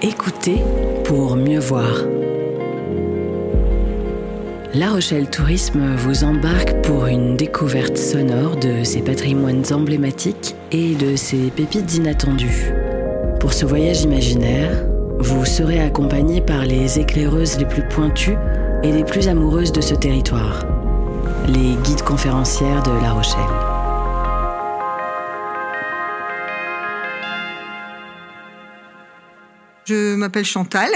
Écoutez pour mieux voir. La Rochelle Tourisme vous embarque pour une découverte sonore de ses patrimoines emblématiques et de ses pépites inattendues. Pour ce voyage imaginaire, vous serez accompagné par les éclaireuses les plus pointues et les plus amoureuses de ce territoire, les guides conférencières de La Rochelle. Je m'appelle Chantal.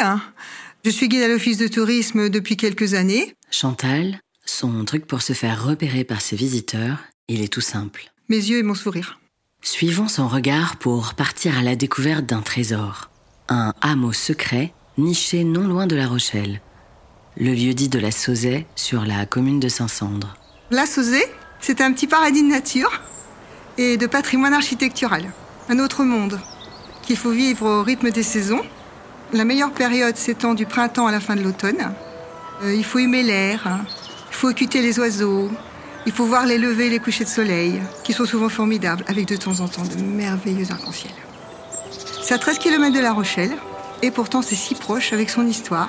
Je suis guide à l'office de tourisme depuis quelques années. Chantal, son truc pour se faire repérer par ses visiteurs, il est tout simple. Mes yeux et mon sourire. Suivons son regard pour partir à la découverte d'un trésor. Un hameau secret niché non loin de La Rochelle. Le lieu-dit de la Sauzet sur la commune de Saint-Cendre. La Sauzet, c'est un petit paradis de nature et de patrimoine architectural. Un autre monde qu'il faut vivre au rythme des saisons. La meilleure période s'étend du printemps à la fin de l'automne. Euh, il faut humer l'air, il faut écouter les oiseaux, il faut voir les levées et les couchers de soleil, qui sont souvent formidables, avec de temps en temps de merveilleux arcs-en-ciel. C'est à 13 km de La Rochelle, et pourtant c'est si proche avec son histoire.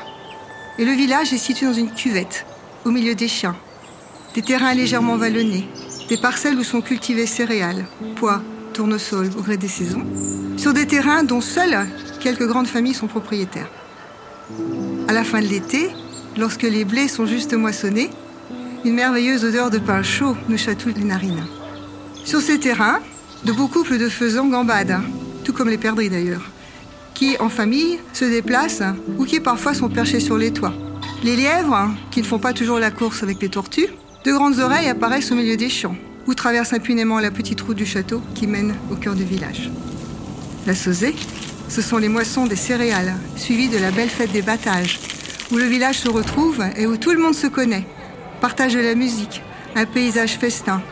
Et le village est situé dans une cuvette, au milieu des chiens, des terrains légèrement vallonnés, des parcelles où sont cultivées céréales, pois, tournesol au gré des saisons, sur des terrains dont seules quelques grandes familles sont propriétaires. À la fin de l'été, lorsque les blés sont juste moissonnés, une merveilleuse odeur de pain chaud nous chatouille les narines. Sur ces terrains, de beaux couples de faisans gambadent, tout comme les perdrix d'ailleurs, qui en famille se déplacent ou qui parfois sont perchés sur les toits. Les lièvres, qui ne font pas toujours la course avec les tortues, de grandes oreilles apparaissent au milieu des champs, ou traversent impunément la petite route du château qui mène au cœur du village. La sauzée, ce sont les moissons des céréales, suivies de la belle fête des battages, où le village se retrouve et où tout le monde se connaît, partage de la musique, un paysage festin,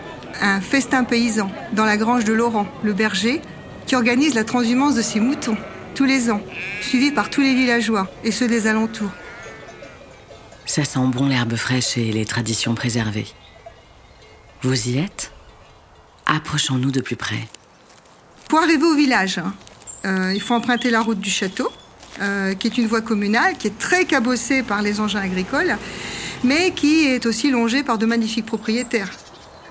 un festin paysan dans la grange de Laurent, le berger, qui organise la transhumance de ses moutons tous les ans, suivi par tous les villageois et ceux des alentours. Ça sent bon l'herbe fraîche et les traditions préservées. Vous y êtes? Approchons-nous de plus près. Pour arriver au village, euh, il faut emprunter la route du château, euh, qui est une voie communale, qui est très cabossée par les engins agricoles mais qui est aussi longée par de magnifiques propriétaires.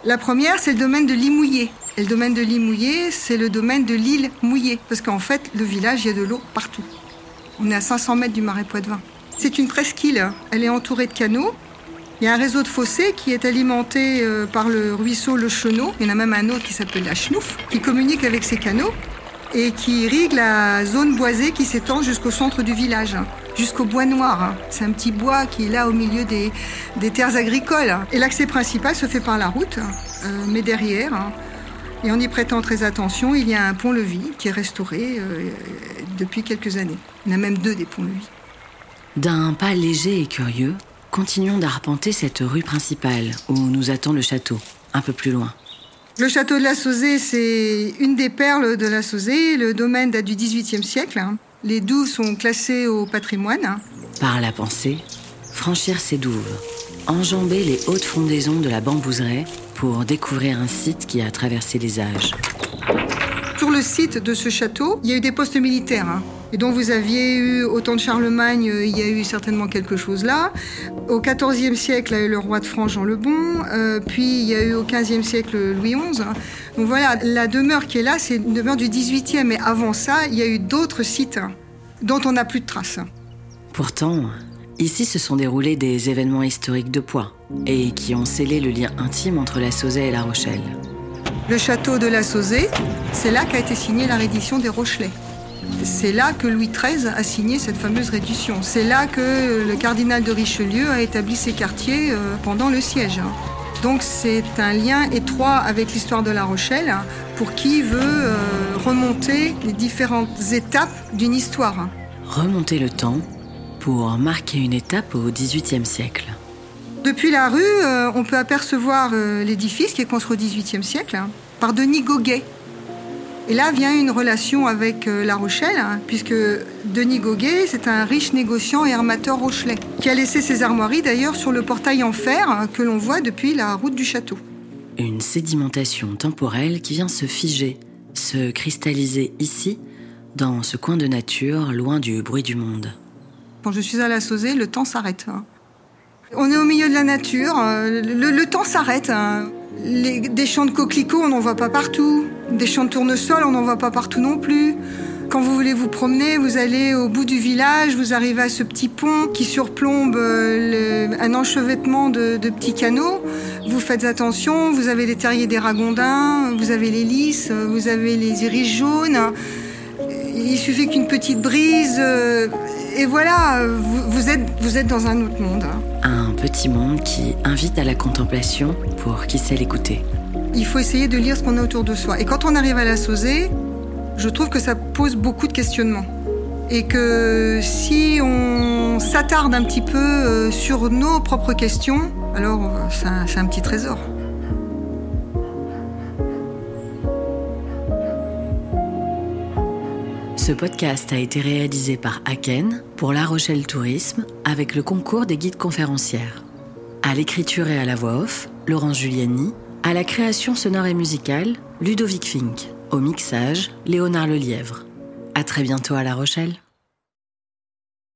La première, c'est le domaine de Limouillé. Et le domaine de Limouillé, c'est le domaine de l'île Mouillée, parce qu'en fait, le village, il y a de l'eau partout. On est à 500 mètres du marais Poitevin. C'est une presqu'île, elle est entourée de canaux. Il y a un réseau de fossés qui est alimenté euh, par le ruisseau Le Chenot. Il y en a même un autre qui s'appelle la Schnouf, qui communique avec ces canaux et qui irrigue la zone boisée qui s'étend jusqu'au centre du village jusqu'au bois noir. C'est un petit bois qui est là au milieu des, terres agricoles. Et l'accès principal se fait par la route, euh, mais derrière, hein, et en y prêtant très attention, il y a un pont-levis qui est restauré euh, depuis quelques années. Il y en a même deux des ponts-levis. D'un pas léger et curieux, continuons d'arpenter cette rue principale où nous attend le château, un peu plus loin. Le château de la Sauzée, c'est une des perles de la Sauzée. Le domaine date du XVIIIe siècle. Hein. Les douves sont classées au patrimoine. Par la pensée, franchir ces douves, enjamber les hautes fondaisons de la bambouseraie pour découvrir un site qui a traversé les âges. Sur le site de ce château, il y a eu des postes militaires. Hein. et dont vous aviez eu au temps de Charlemagne, il y a eu certainement quelque chose là. Au XIVe siècle, il y a eu le roi de France Jean le Bon, euh, puis il y a eu au XVe siècle Louis XI. Donc voilà, la demeure qui est là, c'est une demeure du XVIIIe, mais avant ça, il y a eu d'autres sites dont on n'a plus de traces. Pourtant, ici se sont déroulés des événements historiques de poids et qui ont scellé le lien intime entre la Sauzée et la Rochelle. Le château de la Sauzée, c'est là qu'a été signée la reddition des Rochelais. C'est là que Louis XIII a signé cette fameuse reddition. C'est là que le cardinal de Richelieu a établi ses quartiers euh, pendant le siège. Donc c'est un lien étroit avec l'histoire de La Rochelle pour qui veut euh, remonter les différentes étapes d'une histoire. Remonter le temps pour marquer une étape au XVIIIe siècle. Depuis la rue, euh, on peut apercevoir euh, l'édifice qui est construit au XVIIIe siècle hein, par Denis Goguet, et là vient une relation avec euh, La Rochelle, hein, puisque Denis Goguet, c'est un riche négociant et armateur rochelais, qui a laissé ses armoiries d'ailleurs sur le portail en fer hein, que l'on voit depuis la route du château. Une sédimentation temporelle qui vient se figer, se cristalliser ici, dans ce coin de nature, loin du bruit du monde. Quand je suis à la Sauzée, le temps s'arrête. On est au milieu de la nature, euh, le, temps s'arrête. Hein. des champs de coquelicots, on n'en voit pas partout. Des champs de tournesol, on n'en voit pas partout non plus. Quand vous voulez vous promener, vous allez au bout du village, vous arrivez à ce petit pont qui surplombe euh, un enchevêtrement de, petits canaux. Vous faites attention, vous avez les terriers des ragondins, vous avez les lys, vous avez les iris jaunes. Il suffit qu'une petite brise euh, et voilà, vous, êtes, vous êtes dans un autre monde. Un petit monde qui invite à la contemplation pour qui sait l'écouter. Il faut essayer de lire ce qu'on a autour de soi. Et quand on arrive à la Sauzée, je trouve que ça pose beaucoup de questionnements. Et que si on s'attarde un petit peu euh, sur nos propres questions, alors euh, c'est un, petit trésor. Ce podcast a été réalisé par Aken pour La Rochelle Tourisme avec le concours des guides conférencières. À l'écriture et à la voix off, Laurent Giuliani. À la création sonore et musicale, Ludovic Fink. Au mixage, Léonard Lelièvre. À très bientôt à La Rochelle.